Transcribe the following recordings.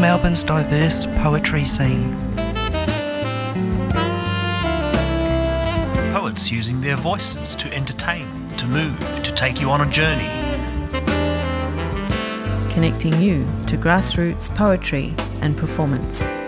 Melbourne's diverse poetry scene. Poets using their voices to entertain, to move, to take you on a journey. connecting you to grassroots poetry and performance.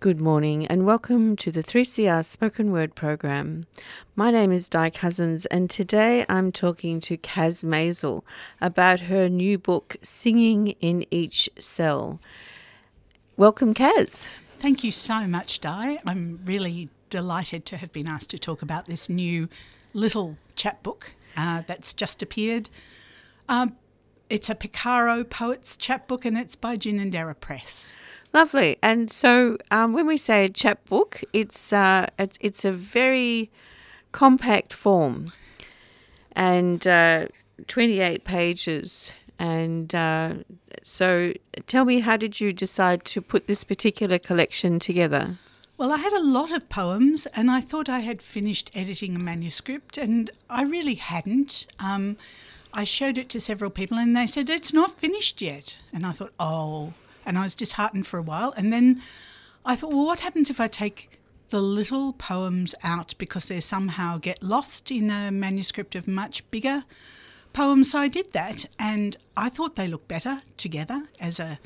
Good morning and welcome to the 3CR Spoken Word program. My name is Di Cousens and today I'm talking to Caz Masel about her new book, Singing in Each Cell. Welcome, Caz. Thank you so much, Di. I'm really delighted to have been asked to talk about this new little chapbook uh, that's just appeared. Um, it's a Picaro Poets chapbook and it's by Ginninderra Press. Lovely. And so um, when we say a chapbook, it's, uh, it's, it's a very compact form and uh, 28 pages. And uh, so tell me, how did you decide to put this particular collection together? Well, I had a lot of poems and I thought I had finished editing a manuscript and I really hadn't. Um, I showed it to several people and they said, it's not finished yet. And I thought, oh, and I was disheartened for a while. And then I thought, well, what happens if I take the little poems out because they somehow get lost in a manuscript of much bigger poems? So I did that, and I thought they looked better together as a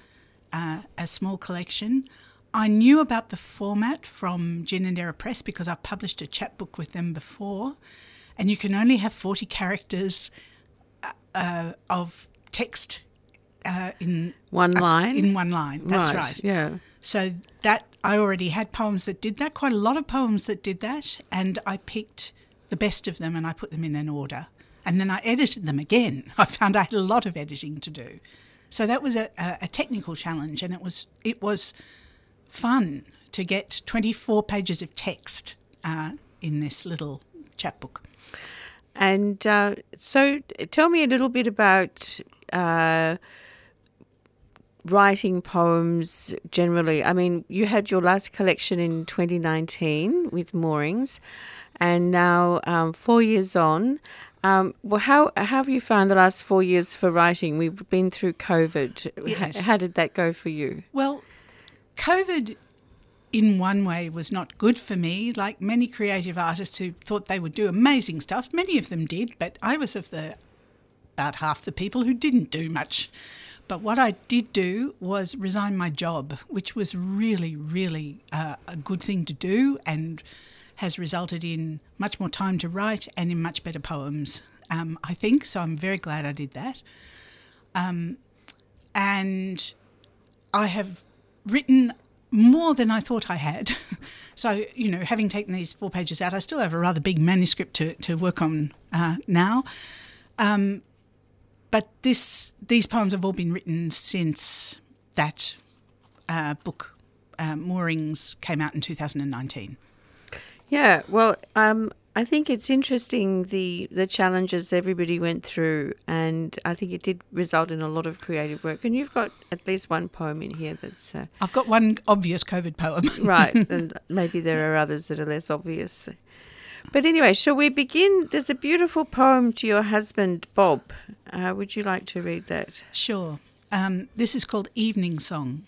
uh, a small collection. I knew about the format from Ginninderra Press because I published a chapbook with them before, and you can only have forty characters uh, of text uh, in One line? in one line. That's right. Yeah. So that I already had poems that did that, quite a lot of poems that did that, and I picked the best of them and I put them in an order. And then I edited them again. I found I had a lot of editing to do. So that was a, a, a technical challenge and it was it was fun to get 24 pages of text uh, in this little chapbook. And uh, so tell me a little bit about uh, writing poems generally. I mean, you had your last collection in 2019 with Moorings, and now um, four years on. Um, well, how, how have you found the last four years for writing? We've been through COVID. Yes. how did that go for you? Well, COVID in one way was not good for me. Like many creative artists who thought they would do amazing stuff, many of them did, but I was of the about half the people who didn't do much. But what I did do was resign my job, which was really, really uh, a good thing to do and has resulted in much more time to write and in much better poems, um, I think. So I'm very glad I did that. Um, and I have written more than I thought I had. so, you know, having taken these four pages out, I still have a rather big manuscript to, to work on uh, now. Um, but this these poems have all been written since that uh, book, uh, Moorings, came out in 2019. Yeah, well, um, I think it's interesting the the challenges everybody went through, and I think it did result in a lot of creative work. And you've got at least one poem in here that's uh, I've got one obvious COVID poem. right, and maybe there are others that are less obvious. But anyway, shall we begin? There's a beautiful poem to your husband, Bob. Uh, would you like to read that? Sure. Um, this is called Evening Song.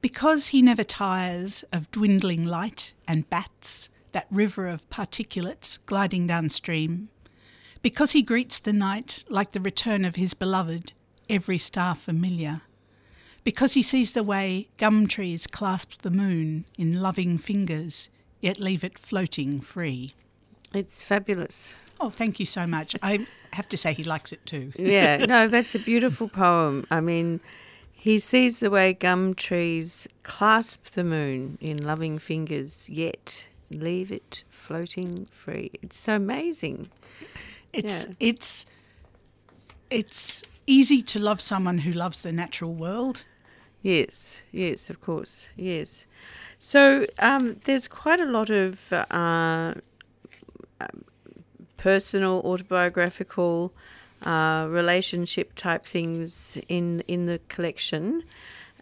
Because he never tires of dwindling light and bats, that river of particulates gliding downstream. Because he greets the night like the return of his beloved, every star familiar. Because he sees the way gum trees clasp the moon in loving fingers, yet leave it floating free. It's fabulous. Oh, thank you so much. I have to say he likes it too. Yeah, no, that's a beautiful poem. I mean, he sees the way gum trees clasp the moon in loving fingers, yet leave it floating free. It's so amazing. It's Yeah. it's it's easy to love someone who loves the natural world. Yes, yes, of course, yes. So um, there's quite a lot of uh, personal, autobiographical, uh, relationship type things in in the collection,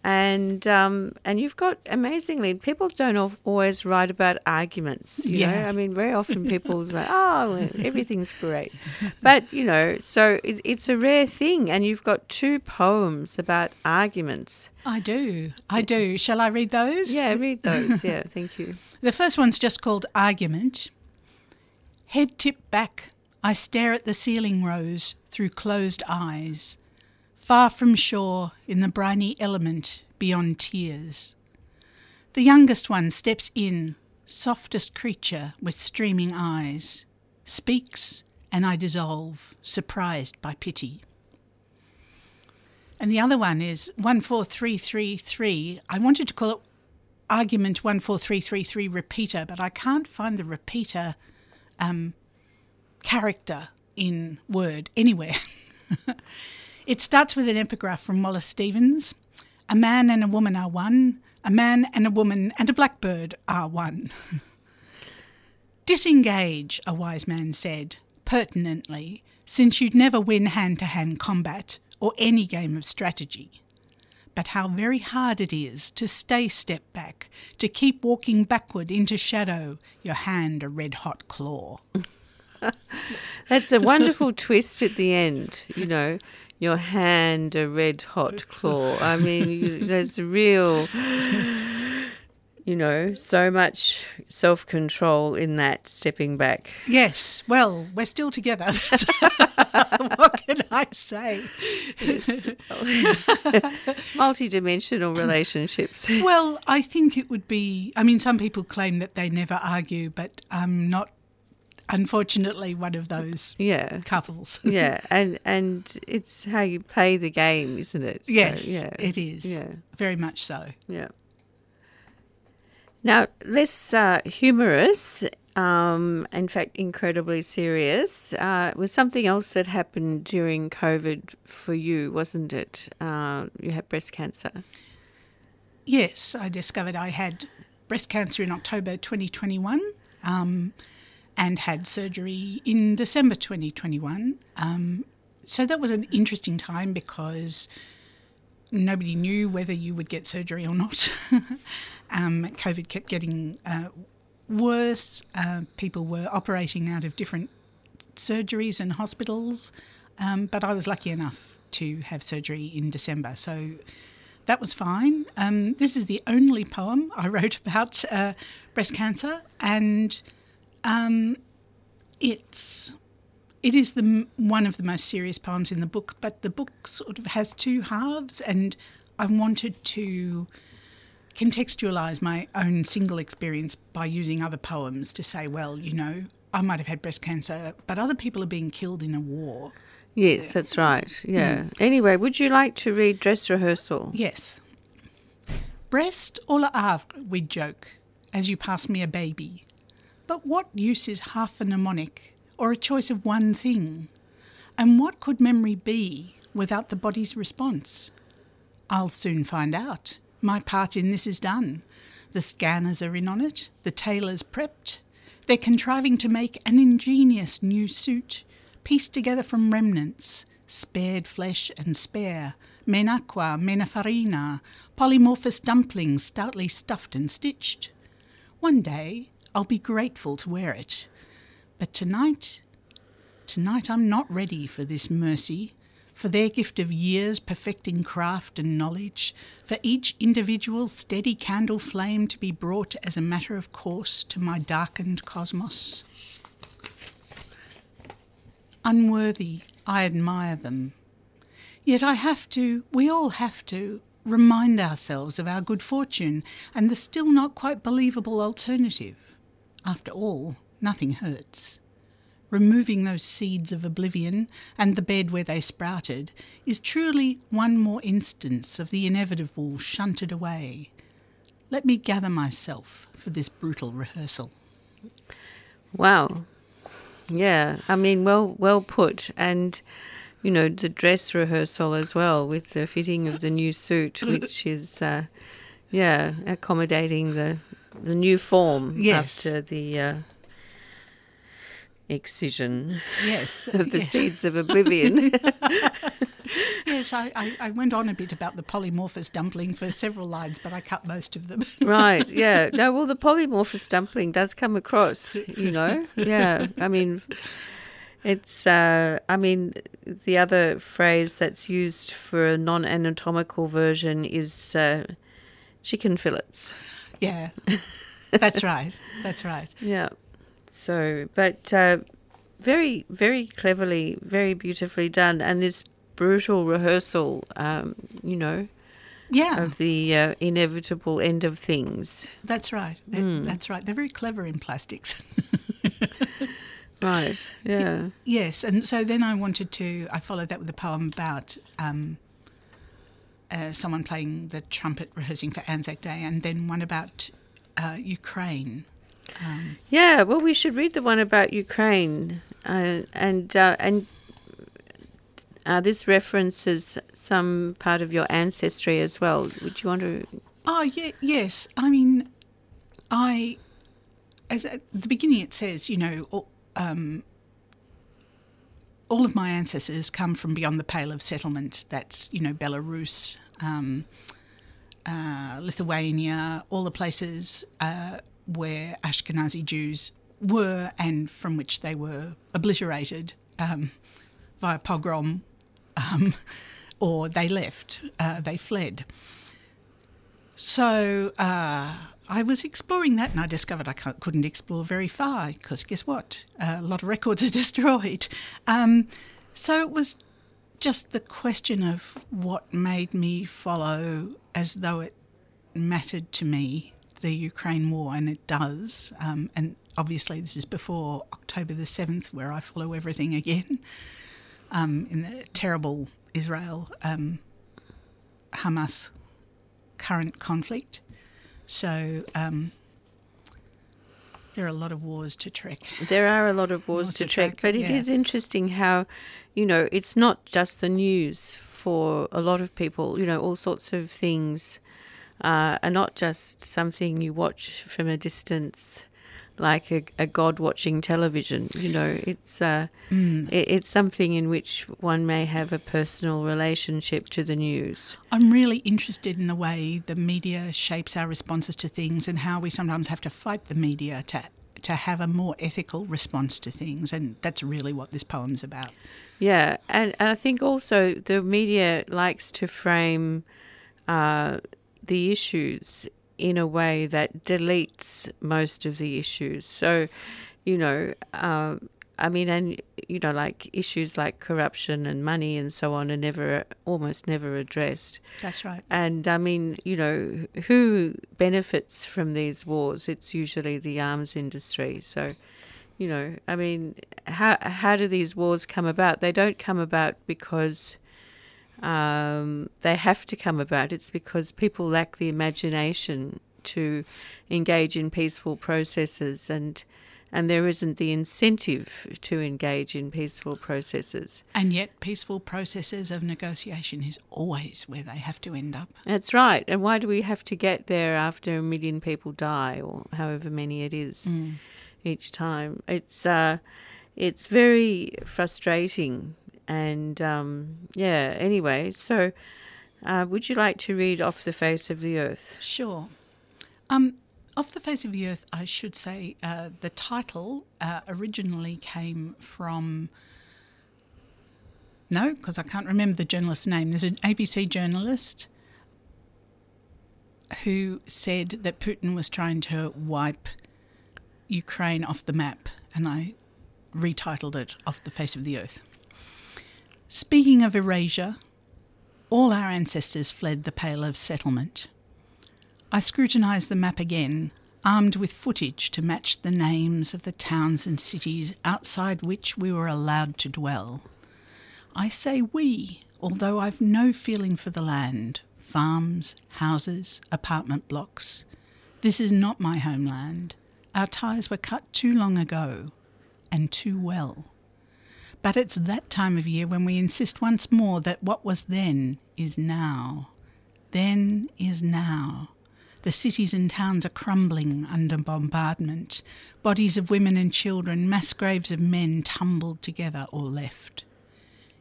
and um, and you've got amazingly people don't always write about arguments. You know, Yeah. I mean, very often people like, oh, well, everything's great, but you know, so it's, it's a rare thing, and you've got two poems about arguments. I do. I do. Shall I read those? Yeah, read those. Yeah, thank you. The first one's just called Argument. Head tipped back, I stare at the ceiling rose through closed eyes, far from shore in the briny element beyond tears. The youngest one steps in, softest creature with streaming eyes, speaks, and I dissolve, surprised by pity. And the other one is 14333. I wanted to call it argument 14333 repeater, but I can't find the repeater um, character in Word anywhere. it starts with an epigraph from Wallace Stevens A man and a woman are one, a man and a woman and a blackbird are one. Disengage, a wise man said, pertinently, since you'd never win hand to hand combat or any game of strategy but how very hard it is to stay step back, to keep walking backward into shadow, your hand a red hot claw. That's a wonderful twist at the end. You know, your hand a red hot claw. I mean, you, there's real, you know, so much self control in that stepping back. Yes, well, we're still together. what can I say? Multi-dimensional relationships. Well, I think it would be. I mean, some people claim that they never argue, but I'm not, unfortunately, one of those Yeah. couples. Yeah, and and it's how you play the game, isn't it? So, Yes, yeah, it is. Yeah. Very much so. Yeah. Now, less uh, humorous, um, in fact, incredibly serious, uh, was something else that happened during COVID for you, wasn't it? Uh, you had breast cancer. Yes, I discovered I had breast cancer in October 2021 um, and had surgery in December 2021. Um, so that was an interesting time because nobody knew whether you would get surgery or not. um, COVID kept getting uh, worse. Uh, people were operating out of different surgeries and hospitals, um, but I was lucky enough to have surgery in December. So that was fine. Um, this is the only poem I wrote about uh, breast cancer, and um, it's it is the one of the most serious poems in the book. But the book sort of has two halves, and I wanted to contextualize my own single experience by using other poems to say, well, you know, I might have had breast cancer, but other people are being killed in a war. Yes, that's right. Yeah. Anyway, would you like to read Dress Rehearsal? Yes. Breast or le havre, we'd joke, as you pass me a baby. But what use is half a mnemonic, or a choice of one thing? And what could memory be without the body's response? I'll soon find out. My part in this is done. The scanners are in on it, the tailor's prepped. They're contriving to make an ingenious new suit, pieced together from remnants, spared flesh and spare, menaqua, menafarina, polymorphous dumplings stoutly stuffed and stitched. One day I'll be grateful to wear it. But tonight, tonight I'm not ready for this mercy, for their gift of years perfecting craft and knowledge, for each individual steady candle flame to be brought as a matter of course to my darkened cosmos. Unworthy, I admire them. Yet I have to, we all have to, remind ourselves of our good fortune and the still not quite believable alternative. After all, nothing hurts. Removing those seeds of oblivion and the bed where they sprouted is truly one more instance of the inevitable shunted away. Let me gather myself for this brutal rehearsal. Wow. Yeah, I mean, well, well put, and you know the dress rehearsal as well with the fitting of the new suit, which is, uh, yeah, accommodating the the new form Yes. after the uh, excision Yes. of the yeah. seeds of oblivion. Yes, I, I, I went on a bit about the polymorphous dumpling for several lines, but I cut most of them. right? Yeah. No. Well, the polymorphous dumpling does come across. You know. Yeah. I mean, it's. Uh, I mean, the other phrase that's used for a non-anatomical version is uh, chicken fillets. Yeah, that's right. That's right. Yeah. So, but uh, very, very cleverly, very beautifully done, and this brutal rehearsal. Um, you know, Yeah, of the uh, inevitable end of things. that's right. Hmm. That's right. They're very clever in plastics. Right. Yeah. yes, and so then I wanted to. I followed that with a poem about um, uh, someone playing the trumpet rehearsing for Anzac Day, and then one about uh, Ukraine. Yeah, well, we should read the one about Ukraine, uh, and uh, and uh, this references some part of your ancestry as well. Would you want to? Oh, yeah, yes. I mean, I, as at the beginning it says, you know, um, all of my ancestors come from beyond the pale of settlement. That's, you know, Belarus, um, uh, Lithuania, all the places uh, where Ashkenazi Jews were and from which they were obliterated um, via pogrom um, or they left, uh, they fled. So uh, I was exploring that and I discovered I couldn't explore very far because guess what? a lot of records are destroyed. Um, so it was just the question of what made me follow as though it mattered to me the Ukraine war, and it does. Um, and obviously, this is before October the 7th, where I follow everything again um, in the terrible Israel um, Hamas current conflict. So um, there are a lot of wars to trek. There are a lot of wars Wars to to trek, track, but it is interesting how, you know, it's not just the news for a lot of people. You know, all sorts of things uh, are not just something you watch from a distance, like a, a God watching television. You know, it's uh, Mm. it, it's something in which one may have a personal relationship to the news. I'm really interested in the way the media shapes our responses to things and how we sometimes have to fight the media to to have a more ethical response to things and that's really what this poem's about. Yeah, and, and I think also the media likes to frame uh, the issues in a way that deletes most of the issues. So, you know, um, I mean, and you know, like issues like corruption and money and so on are never, almost never addressed. That's right. And I mean, you know, who benefits from these wars? It's usually the arms industry. So, you know, I mean, how how do these wars come about? They don't come about because um, they have to come about. It's because people lack the imagination to engage in peaceful processes and and there isn't the incentive to engage in peaceful processes. And yet peaceful processes of negotiation is always where they have to end up. That's right. And why do we have to get there after a million people die, or however many it is each time? It's uh, it's very frustrating. And um, yeah. Anyway, so uh, would you like to read off the face of the earth? Sure. Um, off the face of the earth, I should say uh, the title uh, originally came from. No, because I can't remember the journalist's name. There's an ABC journalist who said that Putin was trying to wipe Ukraine off the map, and I retitled it Off the Face of the Earth. Speaking of erasure, all our ancestors fled the Pale of Settlement. I scrutinised the map again, armed with footage to match the names of the towns and cities outside which we were allowed to dwell. I say we, although I've no feeling for the land farms, houses, apartment blocks. This is not my homeland, Our ties were cut too long ago and too well. But it's that time of year when we insist once more that what was then is now. Then is now. The cities and towns are crumbling under bombardment. Bodies of women and children, mass graves of men tumbled together or left.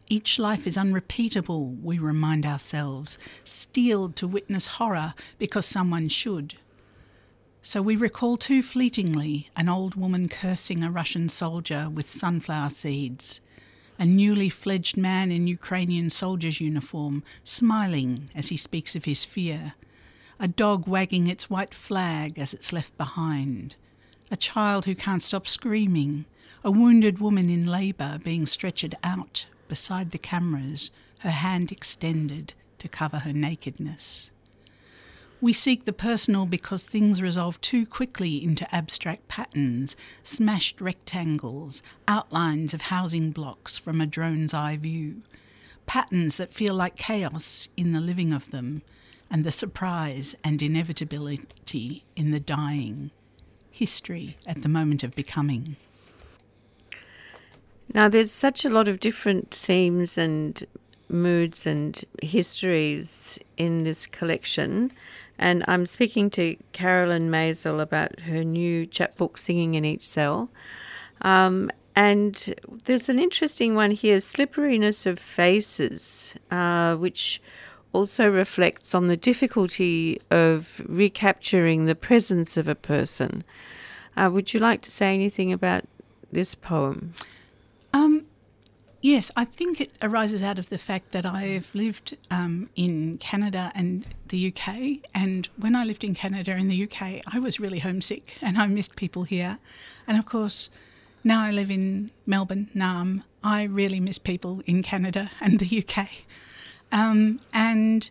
Each life is unrepeatable, we remind ourselves, steeled to witness horror because someone should. So we recall too fleetingly an old woman cursing a Russian soldier with sunflower seeds, a newly fledged man in Ukrainian soldier's uniform smiling as he speaks of his fear, a dog wagging its white flag as it's left behind, a child who can't stop screaming, a wounded woman in labour being stretchered out beside the cameras, her hand extended to cover her nakedness. We seek the personal because things resolve too quickly into abstract patterns, smashed rectangles, outlines of housing blocks from a drone's eye view, patterns that feel like chaos in the living of them, and the surprise and inevitability in the dying, history at the moment of becoming. Now, there's such a lot of different themes and moods and histories in this collection. And I'm speaking to Carolyn Masel about her new chapbook, Singing in Each Cell. Um, and there's an interesting one here Slipperiness of Faces, uh, which also reflects on the difficulty of recapturing the presence of a person. Uh, would you like to say anything about this poem? Um, yes, I think it arises out of the fact that I've lived um, in Canada and the UK. And when I lived in Canada and the UK, I was really homesick and I missed people here. And of course, now I live in Melbourne, Naarm. I really miss people in Canada and the UK. Um, and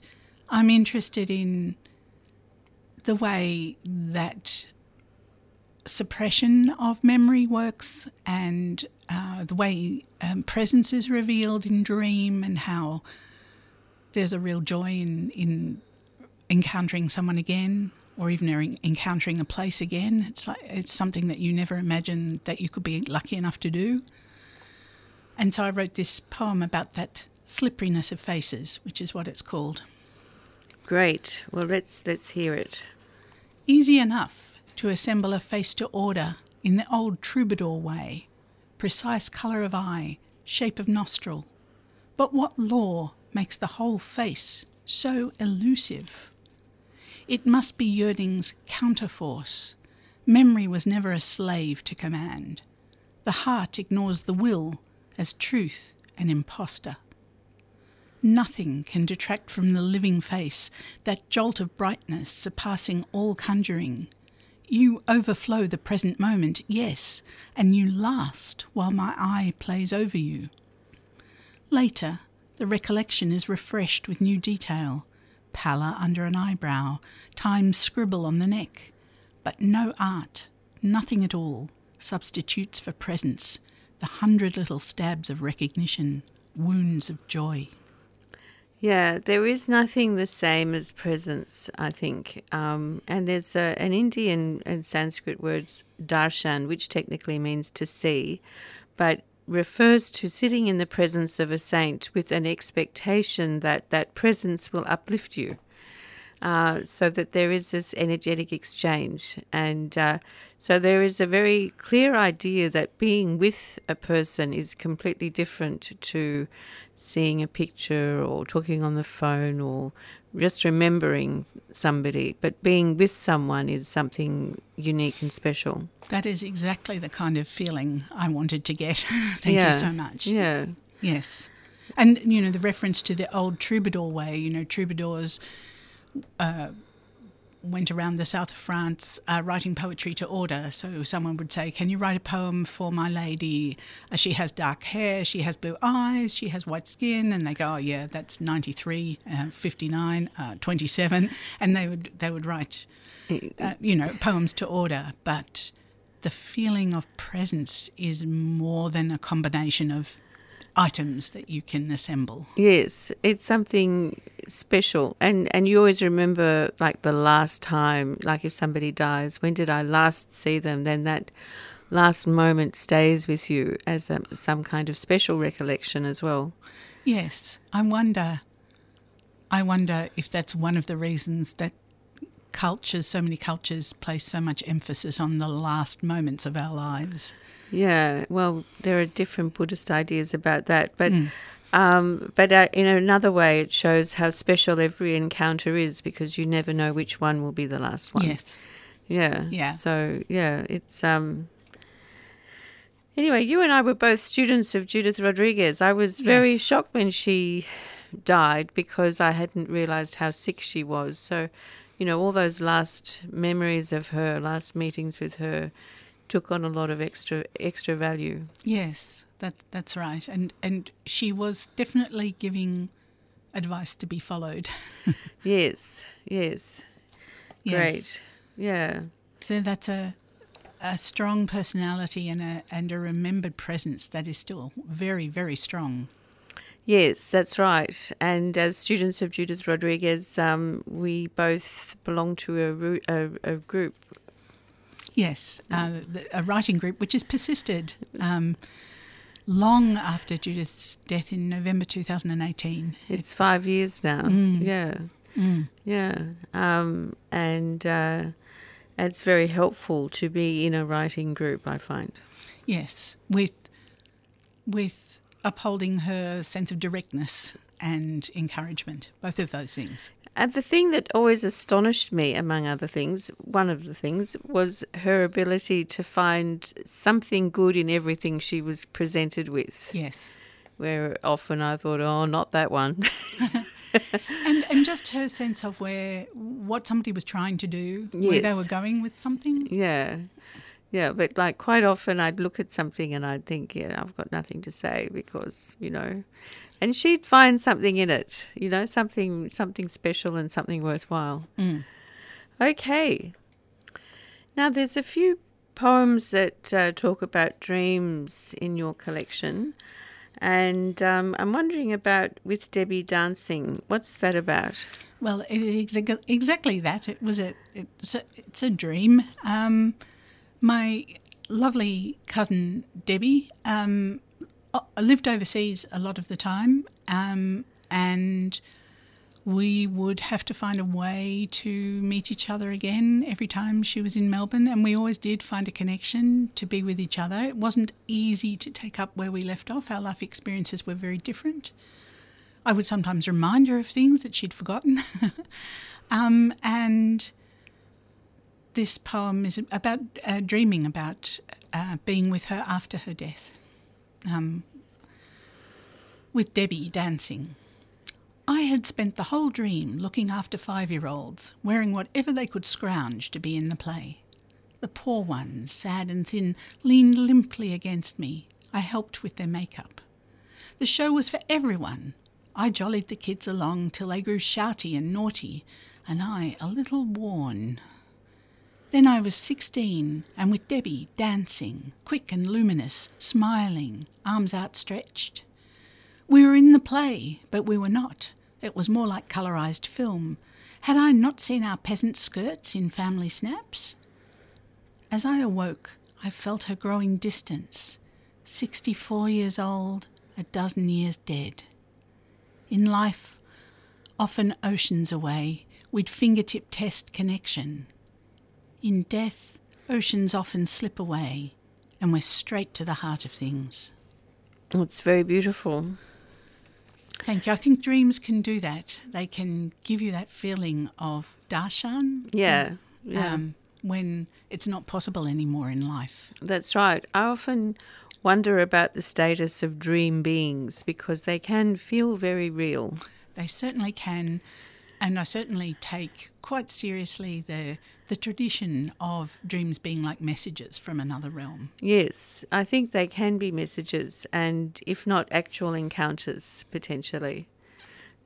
I'm interested in the way that suppression of memory works and uh, the way um, presence is revealed in dream and how there's a real joy in, in encountering someone again or even encountering a place again. It's like it's something that you never imagined that you could be lucky enough to do. And so I wrote this poem about that slipperiness of faces, which is what it's called. Great. Well, let's let's hear it. Easy enough to assemble a face to order in the old troubadour way, precise colour of eye, shape of nostril. But what law makes the whole face so elusive? It must be yearning's counterforce. Memory was never a slave to command. The heart ignores the will as truth an impostor. Nothing can detract from the living face, that jolt of brightness surpassing all conjuring. You overflow the present moment, yes, and you last while my eye plays over you. Later, the recollection is refreshed with new detail pallor under an eyebrow, time's scribble on the neck. But no art, nothing at all, substitutes for presence, the hundred little stabs of recognition, wounds of joy. Yeah, there is nothing the same as presence, I think. Um, and there's a, an Indian and Sanskrit word, darshan, which technically means to see, but refers to sitting in the presence of a saint with an expectation that that presence will uplift you. Uh, so that there is this energetic exchange. And uh, so there is a very clear idea that being with a person is completely different to seeing a picture or talking on the phone or just remembering somebody. But being with someone is something unique and special. That is exactly the kind of feeling I wanted to get. Thank yeah. you so much. Yeah. Yes. And, you know, the reference to the old troubadour way, you know, troubadours uh, went around the south of France uh, writing poetry to order. So someone would say, Can you write a poem for my lady? Uh, she has dark hair, she has blue eyes, she has white skin. And they go, Oh, yeah, that's 93, uh, 59, uh, 27. And they would, they would write, uh, you know, poems to order. But the feeling of presence is more than a combination of items that you can assemble. Yes, it's something special. And and you always remember like the last time like if somebody dies when did i last see them? Then that last moment stays with you as a, some kind of special recollection as well. Yes, I wonder. I wonder if that's one of the reasons that cultures, so many cultures, place so much emphasis on the last moments of our lives. yeah. Well there are different buddhist ideas about that but hmm. Um, but uh, in another way it shows how special every encounter is because you never know which one will be the last one Yes. Yeah. Yeah. So yeah, it's um. Anyway, you and I were both students of Judith Rodriguez. I was very Yes. shocked when she died because I hadn't realized how sick she was. So, you know, all those last memories of her, last meetings with her, took on a lot of extra extra value. Yes, that that's right. And and she was definitely giving advice to be followed. Yes. Yes. Yes. Great. Yeah. So that's a a strong personality and a and a remembered presence that is still very very strong. Yes, that's right. And as students of Judith Rodriguez, um, we both belong to a, a, a group. Yes, uh, a writing group which has persisted um, long after Judith's death in November 2018. It's five years now. Yeah. Yeah. Um, and uh, it's very helpful to be in a writing group, I find. Yes, with with upholding her sense of directness and encouragement, both of those things. And the thing that always astonished me, among other things, one of the things, was her ability to find something good in everything she was presented with. Yes, Where often I thought, oh, not that one. and and just her sense of where what somebody was trying to do, where they were going with something. Yeah. Yeah, but like quite often I'd look at something and I'd think, yeah, I've got nothing to say because, you know, and she'd find something in it, you know, something something special and something worthwhile. Okay. Now there's a few poems that uh, talk about dreams in your collection. And um, I'm wondering about With Debbie Dancing. What's that about? Well, it exactly that. It was a it's a, it's a dream. Um, my lovely cousin Debbie um, lived overseas a lot of the time, um, and we would have to find a way to meet each other again every time she was in Melbourne, and we always did find a connection to be with each other. It wasn't easy to take up where we left off. Our life experiences were very different. I would sometimes remind her of things that she'd forgotten. um, and this poem is about uh, dreaming about uh, being with her after her death. Um, with Debbie dancing. I had spent the whole dream looking after five year olds, wearing whatever they could scrounge to be in the play. The poor ones, sad and thin, leaned limply against me. I helped with their makeup. The show was for everyone. I jollied the kids along till they grew shouty and naughty, and I a little worn. Then I was sixteen, and with Debbie dancing, quick and luminous, smiling, arms outstretched. We were in the play, but we were not. It was more like colourised film. Had I not seen our peasant skirts in family snaps? As I awoke, I felt her growing distance. Sixty four years old, a dozen years dead. In life, often oceans away, we'd fingertip test connection. In death, oceans often slip away, and we're straight to the heart of things. It's very beautiful. Thank you. I think dreams can do that. They can give you that feeling of darshan. Yeah. Yeah. Um, when it's not possible anymore in life. That's right. I often wonder about the status of dream beings because they can feel very real. They certainly can, and I certainly take quite seriously the the tradition of dreams being like messages from another realm. Yes, I think they can be messages and, if not actual encounters, potentially.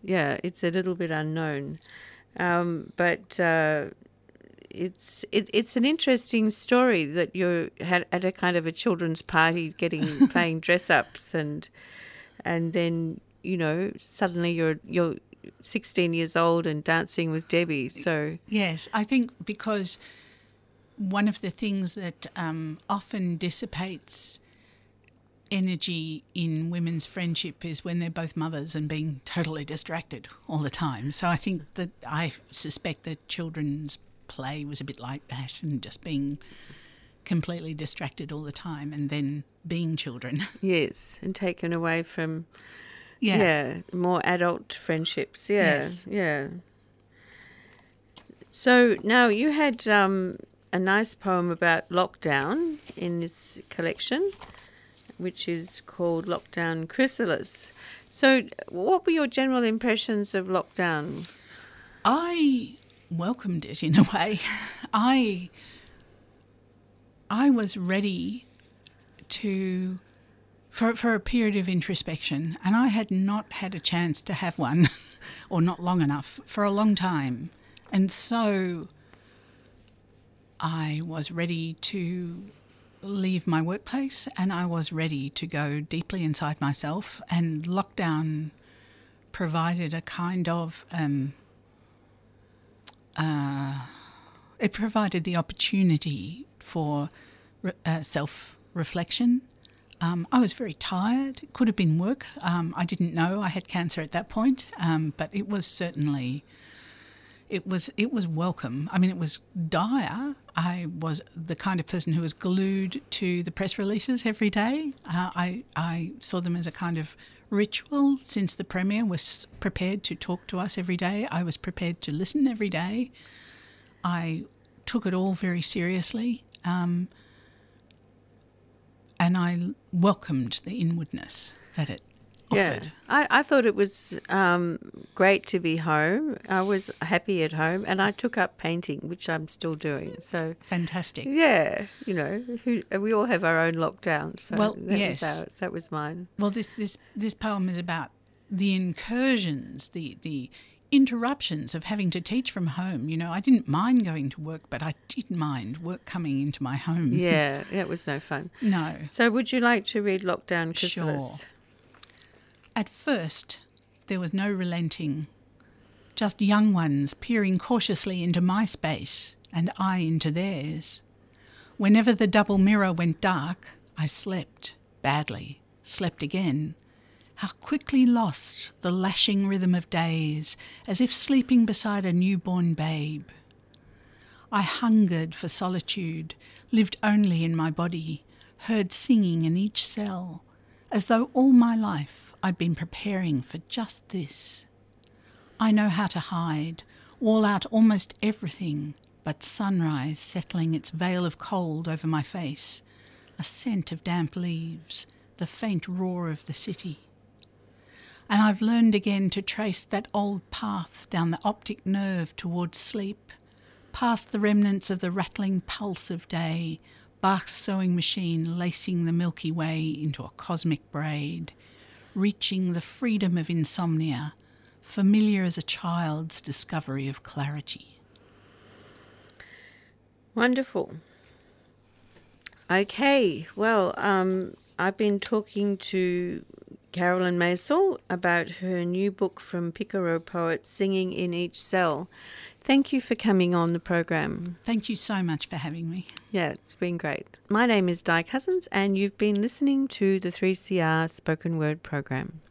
Yeah, it's a little bit unknown. Um, but uh, it's it, it's an interesting story that you're had at a kind of a children's party getting playing dress ups and and then you know suddenly you're you're 16 years old and dancing with Debbie. So, Yes, I think because one of the things that um, often dissipates energy in women's friendship is when they're both mothers and being totally distracted all the time. So I think that I suspect that children's play was a bit like that and just being completely distracted all the time and then being children. yes, and taken away from, Yeah. yeah, more adult friendships. Yeah, Yes. yeah. So now you had um, a nice poem about lockdown in this collection, which is called Lockdown Chrysalis. So, what were your general impressions of lockdown? I welcomed it in a way. I I was ready to for for a period of introspection, and I had not had a chance to have one, or not long enough for a long time, and so I was ready to leave my workplace, and I was ready to go deeply inside myself, and lockdown provided a kind of um, it provided the opportunity for re- uh, self reflection. Um, I was very tired. It could have been work. Um, I didn't know I had cancer at that point, um, but it was certainly it was it was welcome. I mean, it was dire. I was the kind of person who was glued to the press releases every day. Uh, I I saw them as a kind of ritual. Since the premier was prepared to talk to us every day, I was prepared to listen every day. I took it all very seriously, um, and I welcomed the inwardness that it offered. Yeah, I, I thought it was um, great to be home. I was happy at home, and I took up painting, which I'm still doing. So, Fantastic. yeah, you know, who, we all have our own lockdowns. So Well, that yes. was ours, that was mine. Well, this this this poem is about the incursions, the the interruptions of having to teach from home. You know, I didn't mind going to work, but I did mind work coming into my home. Yeah, it was no fun. No. So, would you like to read Lockdown Sure. At first, there was no relenting. Just young ones peering cautiously into my space and I into theirs. Whenever the double mirror went dark, I slept badly, slept again. How quickly lost the lashing rhythm of days, as if sleeping beside a newborn babe. I hungered for solitude, lived only in my body, heard singing in each cell, as though all my life I'd been preparing for just this. I know how to hide, wall out almost everything but sunrise settling its veil of cold over my face, a scent of damp leaves, the faint roar of the city. And I've learned again to trace that old path down the optic nerve towards sleep, past the remnants of the rattling pulse of day, Bach's sewing machine lacing the Milky Way into a cosmic braid, reaching the freedom of insomnia, familiar as a child's discovery of clarity. Wonderful. Okay, well, um, I've been talking to Carolyn Masel about her new book from Picaro Poets, Singing in Each Cell. Thank you for coming on the program. Thank you so much for having me. Yeah, it's been great. My name is Di Cousens, and you've been listening to the 3CR Spoken Word program.